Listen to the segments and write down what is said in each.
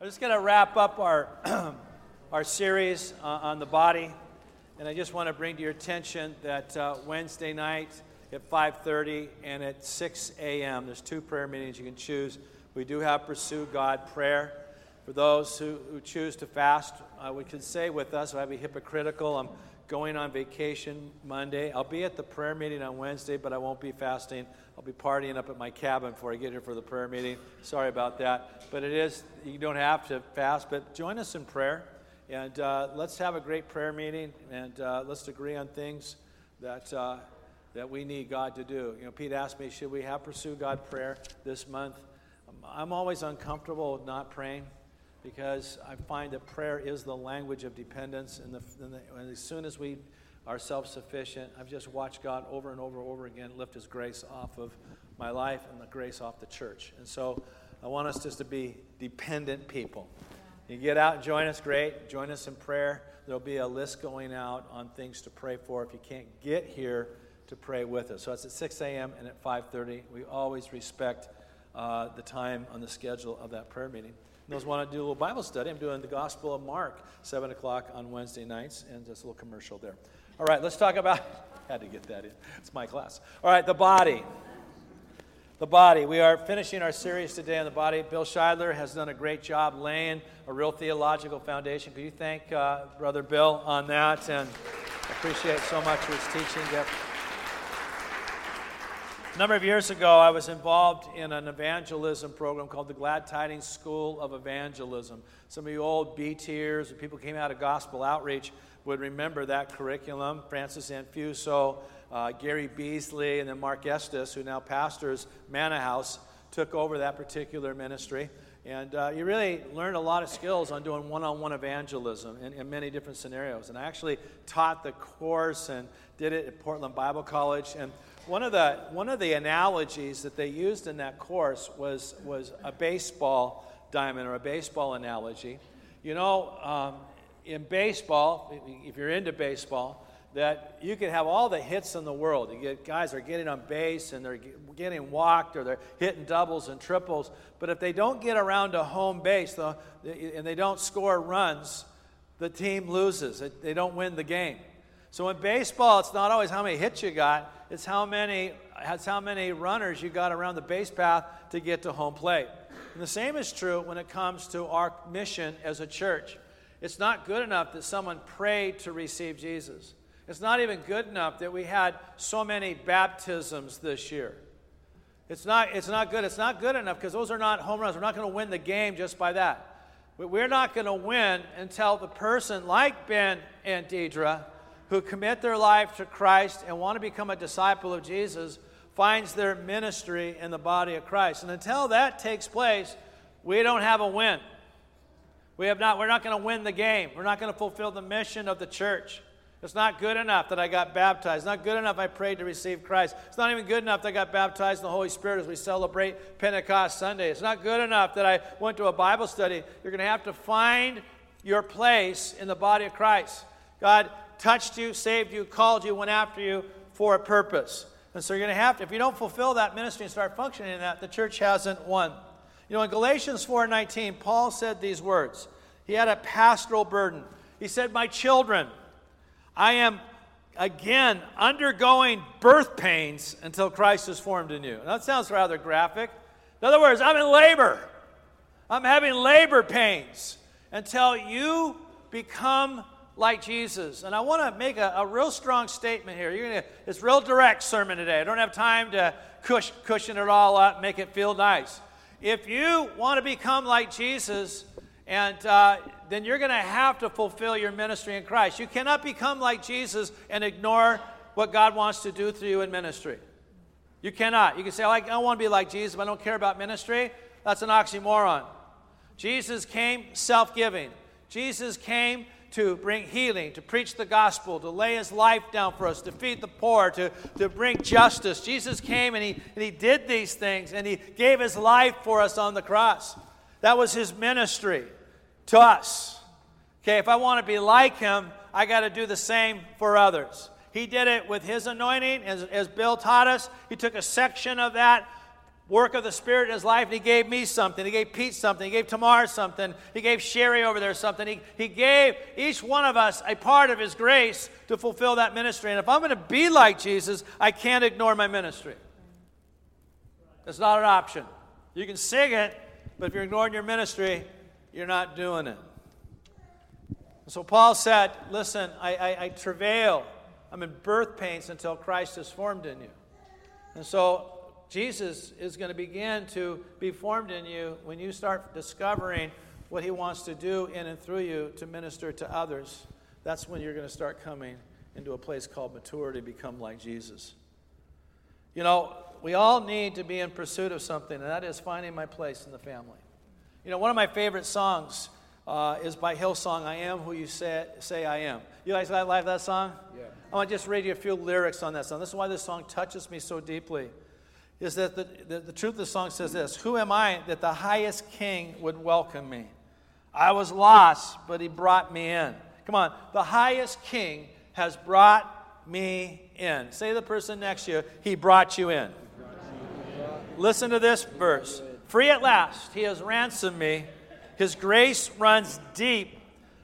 I'm just going to wrap up our, our series uh, on the body. And I just want to bring to your attention that uh, Wednesday night at 5.30 and at 6 a.m., there's two prayer meetings you can choose. We do have Pursue God prayer. For those who, who choose to fast, uh, we can say with us, I'd be hypocritical. I'm going on vacation Monday. I'll be at the prayer meeting on Wednesday, but I won't be fasting. I'll be partying up at my cabin before I get here for the prayer meeting. Sorry about that. But it is, you don't have to fast, but join us in prayer. And uh, let's have a great prayer meeting and uh, let's agree on things that, uh, that we need God to do. You know, Pete asked me, should we have Pursue God prayer this month? I'm always uncomfortable with not praying because I find that prayer is the language of dependence. And, the, and, the, and as soon as we are self sufficient. I've just watched God over and over and over again lift His grace off of my life and the grace off the church. And so I want us just to be dependent people. You get out and join us, great. Join us in prayer. There'll be a list going out on things to pray for if you can't get here to pray with us. So it's at 6 a.m. and at 5:30. We always respect uh, the time on the schedule of that prayer meeting. Those want to do a little Bible study. I'm doing the Gospel of Mark, 7 o'clock on Wednesday nights, and just a little commercial there. All right, let's talk about. Had to get that in. It's my class. All right, the body. The body. We are finishing our series today on the body. Bill Scheidler has done a great job laying a real theological foundation. Could you thank uh, Brother Bill on that? And appreciate so much his teaching. A number of years ago, I was involved in an evangelism program called the Glad Tidings School of Evangelism. Some of you old B tiers, people came out of gospel outreach would remember that curriculum. Francis Anfuso, uh, Gary Beasley, and then Mark Estes, who now pastors Manna House, took over that particular ministry. And uh, you really learned a lot of skills on doing one on one evangelism in, in, many different scenarios. And I actually taught the course and did it at Portland Bible College. And one of the, one of the analogies that they used in that course was, was a baseball diamond or a baseball analogy. You know, um, in baseball, if you're into baseball, that you can have all the hits in the world. You get guys are getting on base and they're getting walked or they're hitting doubles and triples. But if they don't get around to home base though, and they don't score runs, the team loses. They don't win the game. So in baseball, it's not always how many hits you got; it's how many it's how many runners you got around the base path to get to home plate. And the same is true when it comes to our mission as a church. It's not good enough that someone prayed to receive Jesus. It's not even good enough that we had so many baptisms this year. It's not, it's not good. It's not good enough because those are not home runs. We're not going to win the game just by that. We're not going to win until the person like Ben and Deidre, who commit their life to Christ and want to become a disciple of Jesus, finds their ministry in the body of Christ. And until that takes place, we don't have a win. We have not, we're not going to win the game. We're not going to fulfill the mission of the church. It's not good enough that I got baptized. It's not good enough I prayed to receive Christ. It's not even good enough that I got baptized in the Holy Spirit as we celebrate Pentecost Sunday. It's not good enough that I went to a Bible study. You're going to have to find your place in the body of Christ. God touched you, saved you, called you, went after you for a purpose. And so you're going to have to, if you don't fulfill that ministry and start functioning in that, the church hasn't won. You know, in Galatians 4:19, Paul said these words. He had a pastoral burden. He said, "My children, I am again undergoing birth pains until Christ is formed in you." That sounds rather graphic. In other words, I'm in labor. I'm having labor pains until you become like Jesus. And I want to make a, a, real strong statement here. You're gonna, it's real direct sermon today. I don't have time to cush, cushion it all up, make it feel nice. If you want to become like Jesus, and uh, then you're going to have to fulfill your ministry in Christ. You cannot become like Jesus and ignore what God wants to do through you in ministry. You cannot. You can say, I don't want to be like Jesus, but I don't care about ministry. That's an oxymoron. Jesus came self giving. Jesus came to bring healing, to preach the gospel, to lay his life down for us, to feed the poor, to, to bring justice. Jesus came and he, and he did these things and he gave his life for us on the cross. That was his ministry to us. Okay, if I want to be like him, I got to do the same for others. He did it with his anointing, as, as Bill taught us. He took a section of that work of the Spirit in his life, and he gave me something. He gave Pete something. He gave Tamar something. He gave Sherry over there something. He, he gave each one of us a part of his grace to fulfill that ministry. And if I'm going to be like Jesus, I can't ignore my ministry. It's not an option. You can sing it, but if you're ignoring your ministry, you're not doing it. So Paul said, Listen, I, I, I travail. I'm in birth pains until Christ is formed in you. And so Jesus is going to begin to be formed in you when you start discovering what he wants to do in and through you to minister to others. That's when you're going to start coming into a place called maturity, become like Jesus. You know, we all need to be in pursuit of something, and that is finding my place in the family. You know, one of my favorite songs uh, is by Hillsong, I Am Who You Say, say I Am. You guys like that song? Yeah. I want to just read you a few lyrics on that song. This is why this song touches me so deeply is that the, the, the, truth of the song says this Who am I that the highest king would welcome me? I was lost, but he brought me in. Come on, the highest king has brought me in. Say to the person next to you, he brought you in. Listen to this verse Free at last, he has ransomed me. His grace runs deep.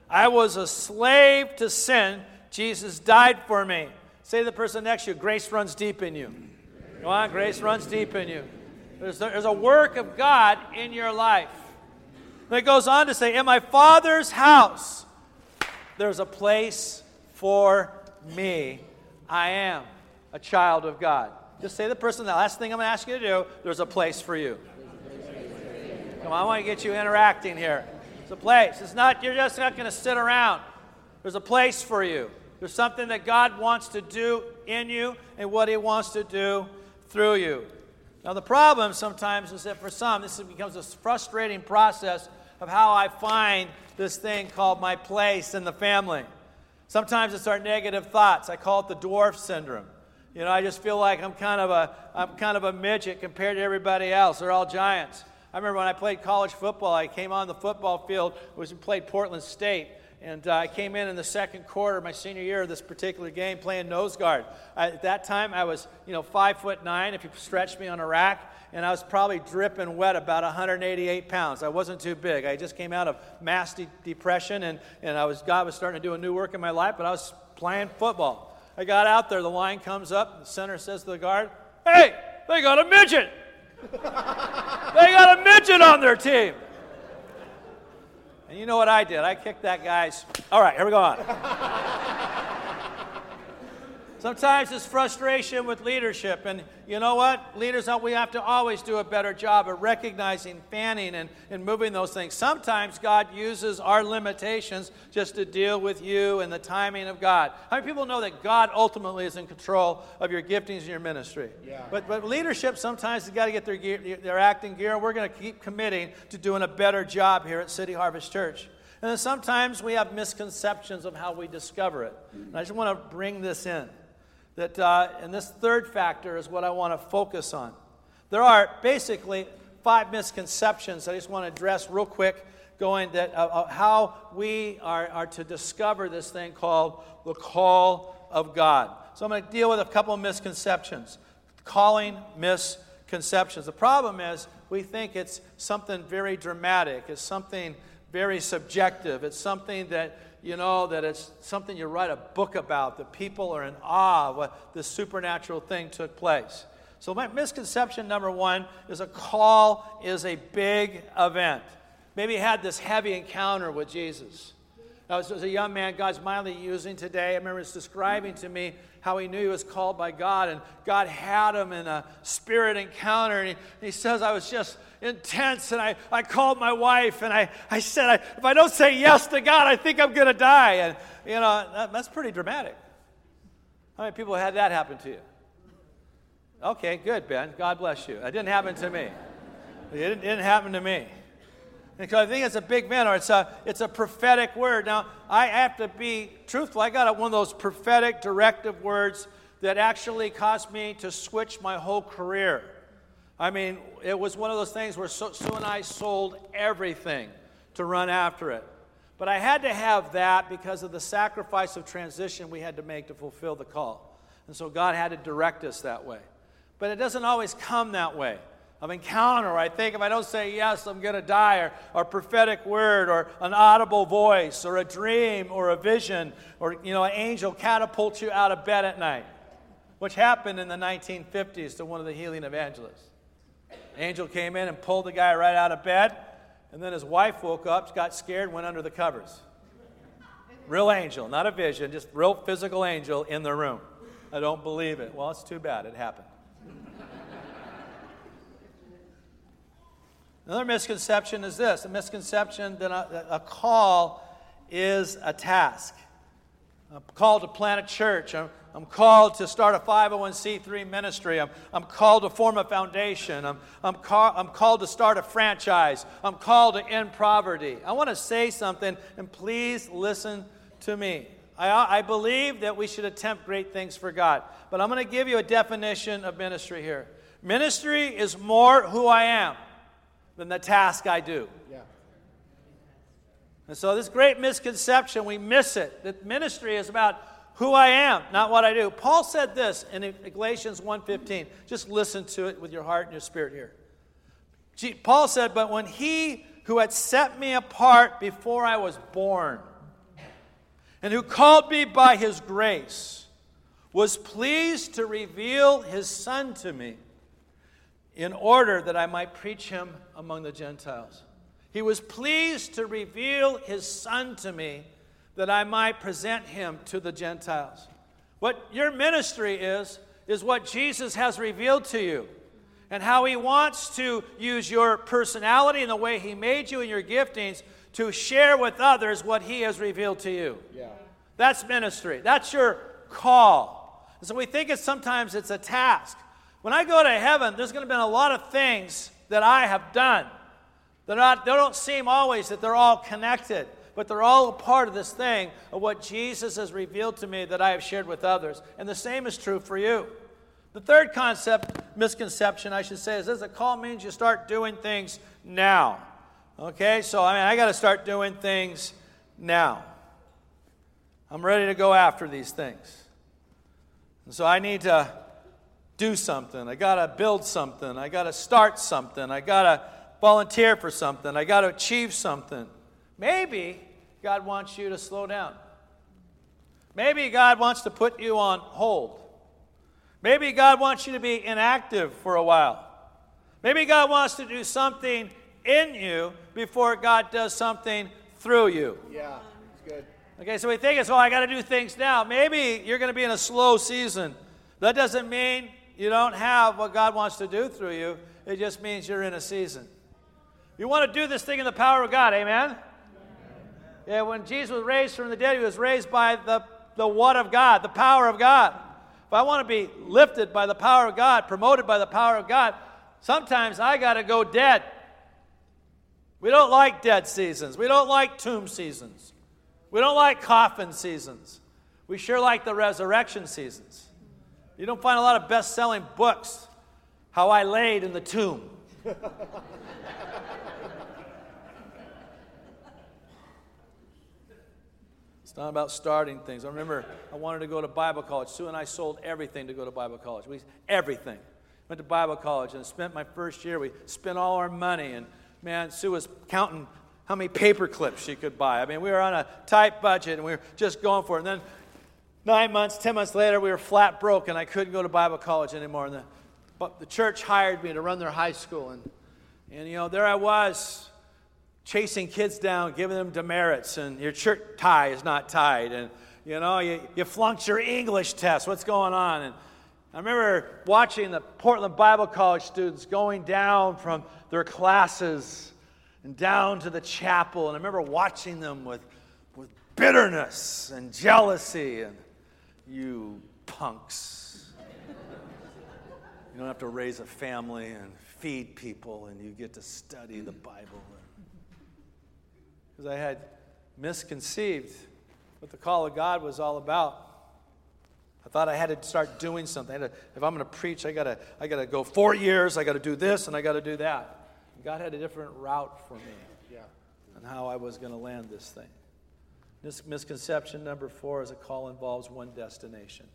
I was a slave to sin. Jesus died for me. Say to the person next to you, grace runs deep in you. Come on, grace runs deep in you. There's, there's a work of God in your life. And it goes on to say, In my Father's house, there's a place for me. I am a child of God. Just say to the person, the last thing I'm going to ask you to do, there's a place for you. Come on, I want to get you interacting here. It's a place. It's not, you're just not going to sit around. There's a place for you. There's something that God wants to do in you and what He wants to do through you. Now, the problem sometimes is that for some, this becomes a frustrating process of how I find this thing called my place in the family. Sometimes it's our negative thoughts. I call it the dwarf syndrome. You know, I just feel like I'm kind of a, I'm kind of a midget compared to everybody else. They're all giants. I remember when I played college football, I came on the football field, it was played Portland State, and uh, I came in in the second quarter, my senior year of this particular game, playing nose guard. I, at that time, I was, you know, five foot nine. If you stretched me on a rack, and I was probably dripping wet, about 188 pounds. I wasn't too big. I just came out of mass de- depression, and, and I was God was starting to do a new work in my life, but I was playing football. I got out there. The line comes up. The center says to the guard, "Hey, they got a midget. they got a midget on their team." And you know what I did? I kicked that guy's. All right, here we go on. Sometimes it's frustration with leadership. And you know what? Leaders, we have to always do a better job of recognizing, fanning, and, and moving those things. Sometimes God uses our limitations just to deal with you and the timing of God. How many people know that God ultimately is in control of your giftings and your ministry? Yeah. But, but leadership sometimes has got to get their, gear, their acting gear, and we're going to keep committing to doing a better job here at City Harvest Church. And then sometimes we have misconceptions of how we discover it. And I just want to bring this in. That, uh, and this third factor is what I want to focus on. There are basically five misconceptions I just want to address real quick, going that uh, uh, how we are, are to discover this thing called the call of God. So I'm going to deal with a couple of misconceptions. Calling misconceptions. The problem is we think it's something very dramatic, it's something very subjective, it's something that you know, that it's something you write a book about, that people are in awe of what this supernatural thing took place. So, my misconception number one is a call is a big event. Maybe he had this heavy encounter with Jesus. Now, as a young man God's mildly using today, I remember he's describing to me how he knew he was called by God, and God had him in a spirit encounter. And he, he says, I was just intense. And I, I called my wife and I, I said, I, if I don't say yes to God, I think I'm going to die. And, you know, that, that's pretty dramatic. How many people had that happen to you? Okay, good, Ben. God bless you. That didn't happen to me. It didn't, it didn't happen to me. Because I think it's a big man, or it's a, it's a prophetic word. Now, I have to be truthful. I got one of those prophetic directive words that actually caused me to switch my whole career. I mean, it was one of those things where Sue and I sold everything to run after it. But I had to have that because of the sacrifice of transition we had to make to fulfill the call. And so God had to direct us that way. But it doesn't always come that way. Of encounter. I think if I don't say yes, I'm going to die, or, or a prophetic word, or an audible voice, or a dream, or a vision, or you know, an angel catapults you out of bed at night, which happened in the 1950s to one of the healing evangelists. angel came in and pulled the guy right out of bed, and then his wife woke up, got scared, went under the covers. Real angel, not a vision, just real physical angel in the room. I don't believe it. Well, it's too bad. It happened. Another misconception is this a misconception that a, a call is a task. I'm called to plant a church. I'm, I'm called to start a 501c3 ministry. I'm, I'm called to form a foundation. I'm, I'm, I'm called to start a franchise. I'm called to end poverty. I want to say something, and please listen to me. I, I believe that we should attempt great things for God, but I'm going to give you a definition of ministry here. Ministry is more who I am than the task I do. Yeah. And so, this great misconception, we miss it. That ministry is about who I am, not what I do. Paul said this in Galatians 1:15. Just listen to it with your heart and your spirit here. Paul said, "But when he who had set me apart before I was born, and who called me by his grace, was pleased to reveal his son to me, in order that I might preach him among the Gentiles. He was pleased to reveal his son to me that I might present him to the Gentiles. What your ministry is, is what Jesus has revealed to you and how he wants to use your personality and the way he made you and your giftings to share with others what he has revealed to you. Yeah. That's ministry. That's your call. And so we think it's sometimes it's a task. When I go to heaven, there's going to be a lot of things that I have done. They're not, they don't seem always that they're all connected, but they're all a part of this thing of what Jesus has revealed to me that I have shared with others. And the same is true for you. The third concept, misconception, I should say, is this a call means you start doing things now. Okay, so I mean, I got to start doing things now. I'm ready to go after these things. And so I need to do something. I got to build something. I got to start something. I got to volunteer for something. I got to achieve something. Maybe God wants you to slow down. Maybe God wants to put you on hold. Maybe God wants you to be inactive for a while. Maybe God wants to do something in you before God does something through you. Yeah, it's good. Okay, so we think it's, oh, I got to do things now. Maybe you're going to be in a slow season. That doesn't mean you don't have what God wants to do through you. It just means you're in a season. You want to do this thing in the power of God, amen? Yeah, when Jesus was raised from the dead, he was raised by the, the what of God, the power of God. If I want to be lifted by the power of God, promoted by the power of God, sometimes I got to go dead. We don't like dead seasons. We don't like tomb seasons. We don't like coffin seasons. We sure like the resurrection seasons. You don't find a lot of best selling books, How I Laid in the Tomb. it's not about starting things. I remember I wanted to go to Bible college. Sue and I sold everything to go to Bible college. We everything. Went to Bible college and spent my first year. We spent all our money and man, Sue was counting how many paper clips she could buy. I mean, we were on a tight budget and we were just going for it. And then nine months, ten months later, we were flat broke and I couldn't go to Bible college anymore. And the, but the church hired me to run their high school. And, and, you know, there I was chasing kids down, giving them demerits, and your shirt tie is not tied. And, you know, you, you flunked your English test. What's going on? And I remember watching the Portland Bible College students going down from their classes and down to the chapel. And I remember watching them with, with bitterness and jealousy. And you punks. you don't have to raise a family and feed people, and you get to study the Bible. Because I had misconceived what the call of God was all about. I thought I had to start doing something. To, if I'm going to preach, I got to I got to go four years. I got to do this and I got to do that. God had a different route for me yeah. on how I was going to land this thing. This misconception number four is a call involves one destination.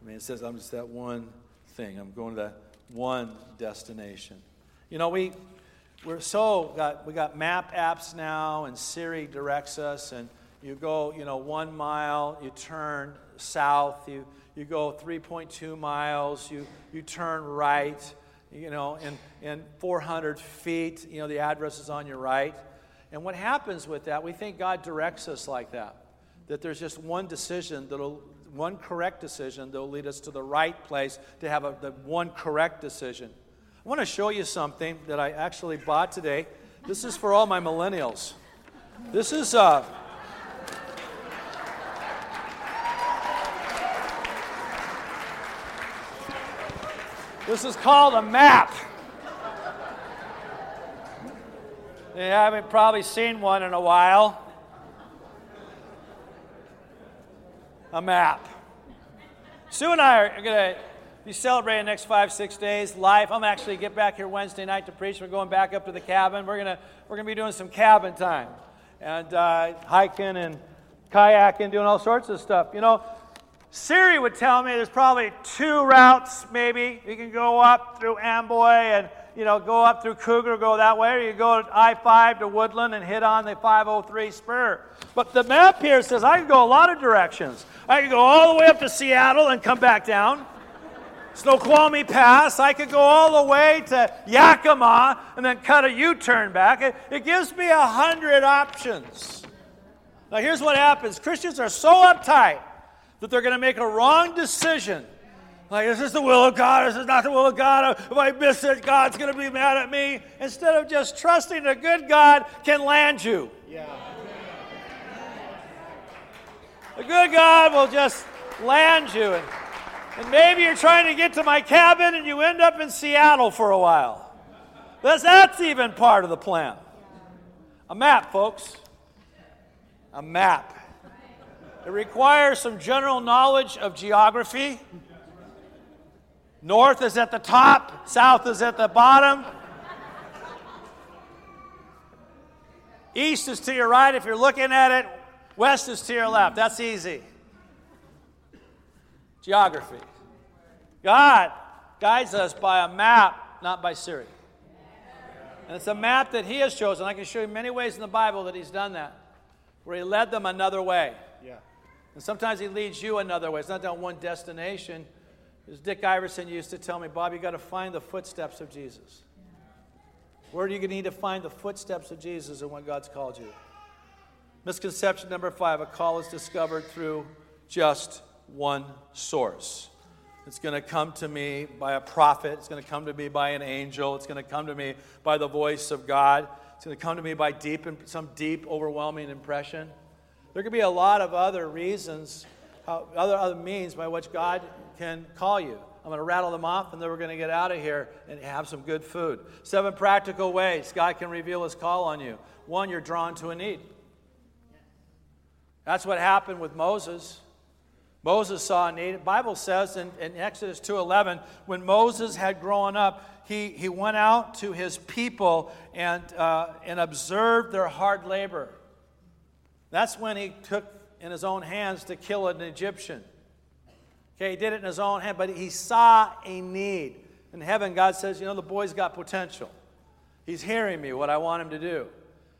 I mean, it says I'm just that one thing. I'm going to that one destination. You know, we, we're so got we got map apps now and Siri directs us and you go, you know, one mile, you turn south, you, you go 3.2 miles, you, you turn right, you know, and, and 400 feet, you know, the address is on your right. And what happens with that, we think God directs us like that, that there's just one decision that'll, one correct decision that'll lead us to the right place to have a, the one correct decision. I want to show you something that I actually bought today. This is for all my millennials. This is, uh, This is called a map. You haven't probably seen one in a while. A map. Sue and I are going to be celebrating the next five, six days life. I'm actually get back here Wednesday night to preach. We're going back up to the cabin. We're going to we're to be doing some cabin time and uh, hiking and kayaking, doing all sorts of stuff. You know, Siri would tell me there's probably two routes, maybe. You can go up through Amboy and you know, go up through Cougar, go that way, or you go I 5 to Woodland and hit on the 503 spur. But the map here says I can go a lot of directions. I can go all the way up to Seattle and come back down. Snoqualmie Pass. I could go all the way to Yakima and then cut a U turn back. It, it gives me a hundred options. Now, here's what happens Christians are so uptight that they're going to make a wrong decision. Like, is this the will of God? This is this not the will of God? If I miss it, God's going to be mad at me. Instead of just trusting a good God can land you. Yeah. A good God will just land you. And, and maybe you're trying to get to my cabin and you end up in Seattle for a while. That's, that's even part of the plan. A map, folks. A map. It requires some general knowledge of geography. North is at the top, south is at the bottom. East is to your right if you're looking at it, west is to your left. That's easy. Geography. God guides us by a map, not by Siri. And it's a map that He has chosen. I can show you many ways in the Bible that He's done that, where He led them another way. Yeah. And sometimes He leads you another way. It's not down one destination. As Dick Iverson used to tell me, Bob, you got to find the footsteps of Jesus. Where do you going to need to find the footsteps of Jesus and what God's called you? Misconception number five a call is discovered through just one source. It's going to come to me by a prophet. It's going to come to me by an angel. It's going to come to me by the voice of God. It's going to come to me by deep, some deep, overwhelming impression. There could be a lot of other reasons, other, other means by which God can call you. I'm going to rattle them off and then we're going to get out of here and have some good food. Seven practical ways God can reveal his call on you. One, you're drawn to a need. That's what happened with Moses. Moses saw a need. The Bible says in, in Exodus 2.11, when Moses had grown up, he, he went out to his people and, uh, and observed their hard labor. That's when he took in his own hands to kill an Egyptian. Okay, he did it in his own hand, but he saw a need. In heaven, God says, You know, the boy's got potential. He's hearing me, what I want him to do.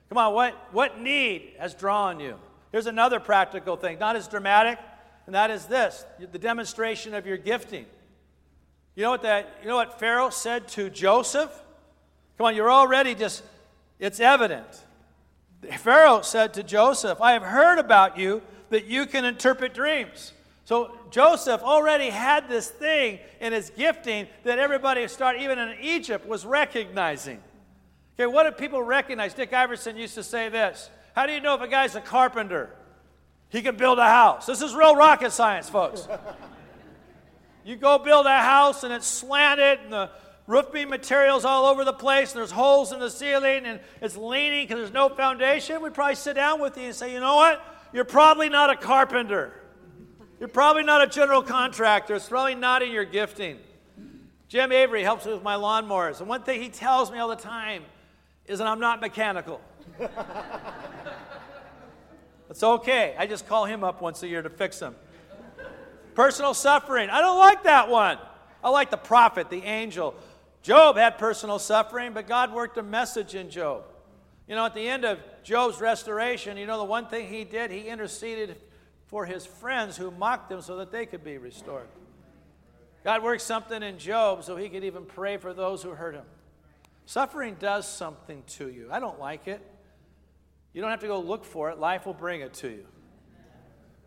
Come on, what, what need has drawn you? Here's another practical thing, not as dramatic, and that is this the demonstration of your gifting. You know what that you know what Pharaoh said to Joseph? Come on, you're already just it's evident. Pharaoh said to Joseph, I have heard about you that you can interpret dreams. So Joseph already had this thing in his gifting that everybody started, even in Egypt, was recognizing. Okay, what do people recognize? Dick Iverson used to say this How do you know if a guy's a carpenter? He can build a house. This is real rocket science, folks. you go build a house and it's slanted and the roof beam materials all over the place and there's holes in the ceiling and it's leaning because there's no foundation. We'd probably sit down with you and say, you know what? You're probably not a carpenter. You're probably not a general contractor. It's probably not in your gifting. Jim Avery helps me with my lawnmowers. And one thing he tells me all the time is that I'm not mechanical. It's okay. I just call him up once a year to fix them. Personal suffering. I don't like that one. I like the prophet, the angel. Job had personal suffering, but God worked a message in Job. You know, at the end of Job's restoration, you know, the one thing he did, he interceded for his friends who mocked him so that they could be restored. God worked something in Job so he could even pray for those who hurt him. Suffering does something to you. I don't like it. You don't have to go look for it, life will bring it to you.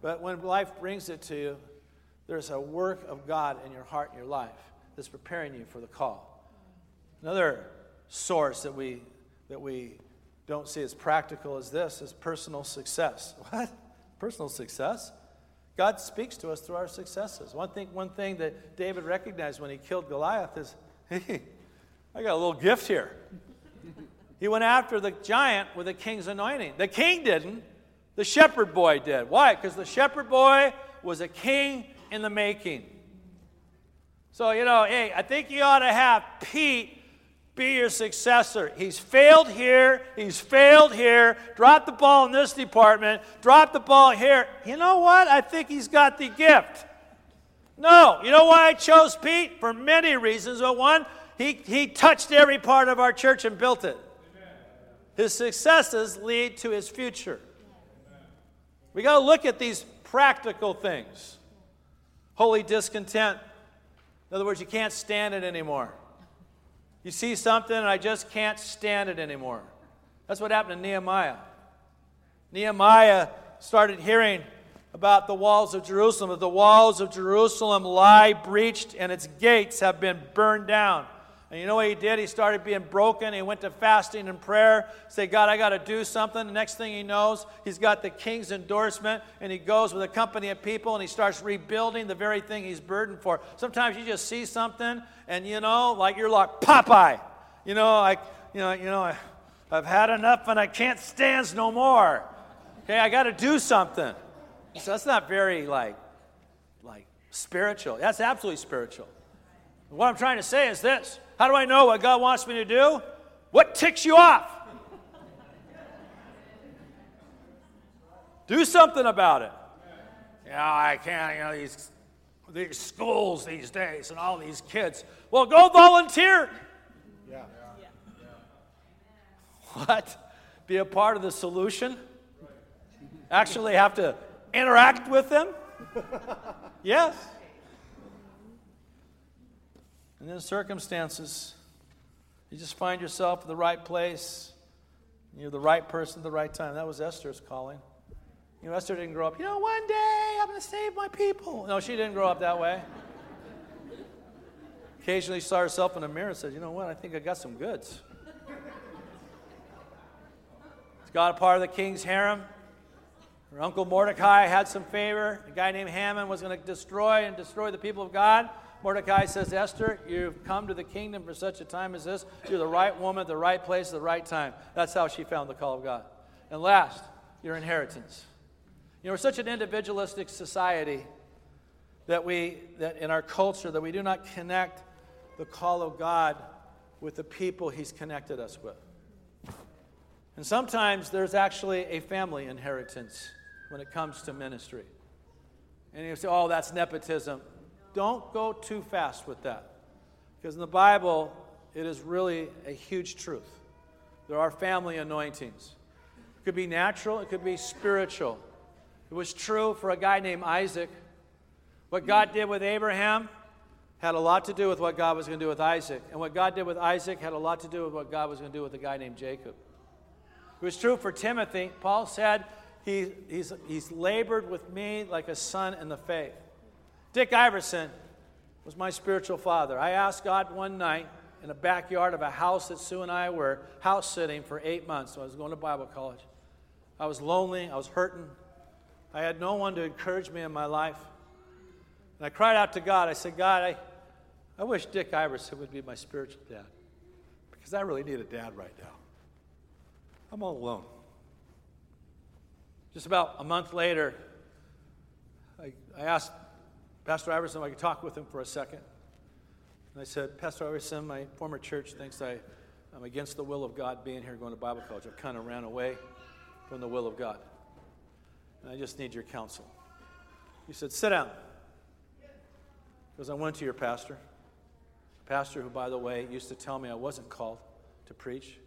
But when life brings it to you, there's a work of God in your heart and your life that's preparing you for the call. Another source that we, that we don't see as practical as this is personal success. What? Personal success? God speaks to us through our successes. One thing, one thing that David recognized when he killed Goliath is, hey, I got a little gift here. he went after the giant with the king's anointing. The king didn't, the shepherd boy did. Why? Because the shepherd boy was a king in the making. So, you know, hey, I think you ought to have Pete be your successor. He's failed here, he's failed here, Drop the ball in this department, Drop the ball here. You know what? I think he's got the gift. No, you know why I chose Pete? For many reasons. But one, he, he touched every part of our church and built it. His successes lead to his future. We got to look at these practical things. Holy discontent. In other words, you can't stand it anymore. You see something, and I just can't stand it anymore. That's what happened to Nehemiah. Nehemiah started hearing about the walls of Jerusalem, that the walls of Jerusalem lie breached and its gates have been burned down. And you know what he did? He started being broken. He went to fasting and prayer. Say, God, I got to do something. The next thing he knows, he's got the king's endorsement, and he goes with a company of people and he starts rebuilding the very thing he's burdened for. Sometimes you just see something, and you know, like you're like Popeye. You know, like you know, you know, I've had enough and I can't stand no more. Okay, I got to do something. So that's not very like, like spiritual. That's absolutely spiritual. What I'm trying to say is this how do I know what God wants me to do? What ticks you off? do something about it. Yeah, I can't, you know, these, these schools these days and all these kids. Well, go volunteer. Yeah. What? Be a part of the solution? Actually have to interact with them? Yes. And then circumstances, you just find yourself in the right place. You're the right person at the right time. That was Esther's calling. You know, Esther didn't grow up, you know, one day I'm going to save my people. No, she didn't grow up that way. Occasionally, saw herself in a mirror and said, you know what, I think I got some goods. She got a part of the king's harem. Her uncle Mordecai had some favor. A guy named Haman was going to destroy and destroy the people of God. Mordecai says, Esther, you've come to the kingdom for such a time as this. You're the right woman at the right place at the right time. That's how she found the call of God. And last, your inheritance. You know, we're such an individualistic society that we, that in our culture, that we do not connect the call of God with the people He's connected us with. And sometimes there's actually a family inheritance when it comes to ministry. And you say, oh, that's nepotism. Don't go too fast with that. Because in the Bible, it is really a huge truth. There are family anointings. It could be natural, it could be spiritual. It was true for a guy named Isaac. What God did with Abraham had a lot to do with what God was going to do with Isaac. And what God did with Isaac had a lot to do with what God was going to do with a guy named Jacob. It was true for Timothy. Paul said, he, he's, he's labored with me like a son in the faith. Dick Iverson was my spiritual father. I asked God one night in the backyard of a house that Sue and I were house sitting for eight months. So I was going to Bible college. I was lonely. I was hurting. I had no one to encourage me in my life. And I cried out to God. I said, God, I, I wish Dick Iverson would be my spiritual dad because I really need a dad right now. I'm all alone. Just about a month later, I, I asked Pastor Iverson, if I could talk with him for a second. And I said, Pastor Iverson, my former church thinks I, I'm against the will of God being here going to Bible college. I've kind of ran away from the will of God. And I just need your counsel. He said, Sit down. Because I went to your pastor. pastor who, by the way, used to tell me I wasn't called to preach.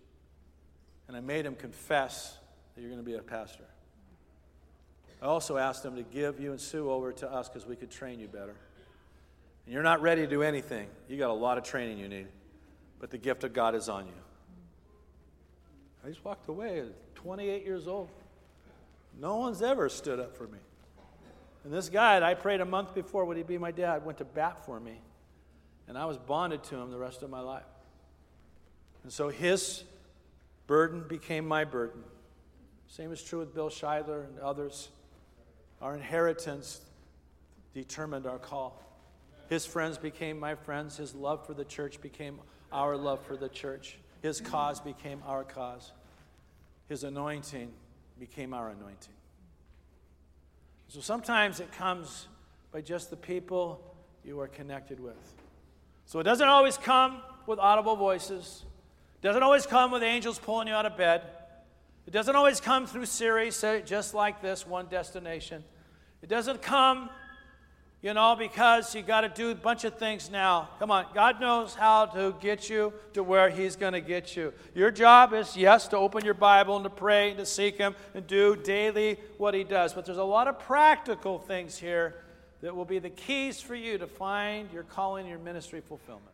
And I made him confess that you're going to be a pastor. I also asked them to give you and Sue over to us because we could train you better. And you're not ready to do anything. You got a lot of training you need. But the gift of God is on you. I just walked away at 28 years old. No one's ever stood up for me. And this guy that I prayed a month before would he be my dad went to bat for me. And I was bonded to him the rest of my life. And so his burden became my burden. Same is true with Bill Scheidler and others. Our inheritance determined our call. His friends became my friends. His love for the church became our love for the church. His cause became our cause. His anointing became our anointing. So sometimes it comes by just the people you are connected with. So it doesn't always come with audible voices. It doesn't always come with angels pulling you out of bed. It doesn't always come through Siri just like this, one destination. It doesn't come you know, because you got to do a bunch of things now. Come on, God knows how to get you to where He's going to get you. Your job is, yes, to open your Bible and to pray and to seek Him and do daily what He does. But there's a lot of practical things here that will be the keys for you to find your calling, your ministry fulfillment.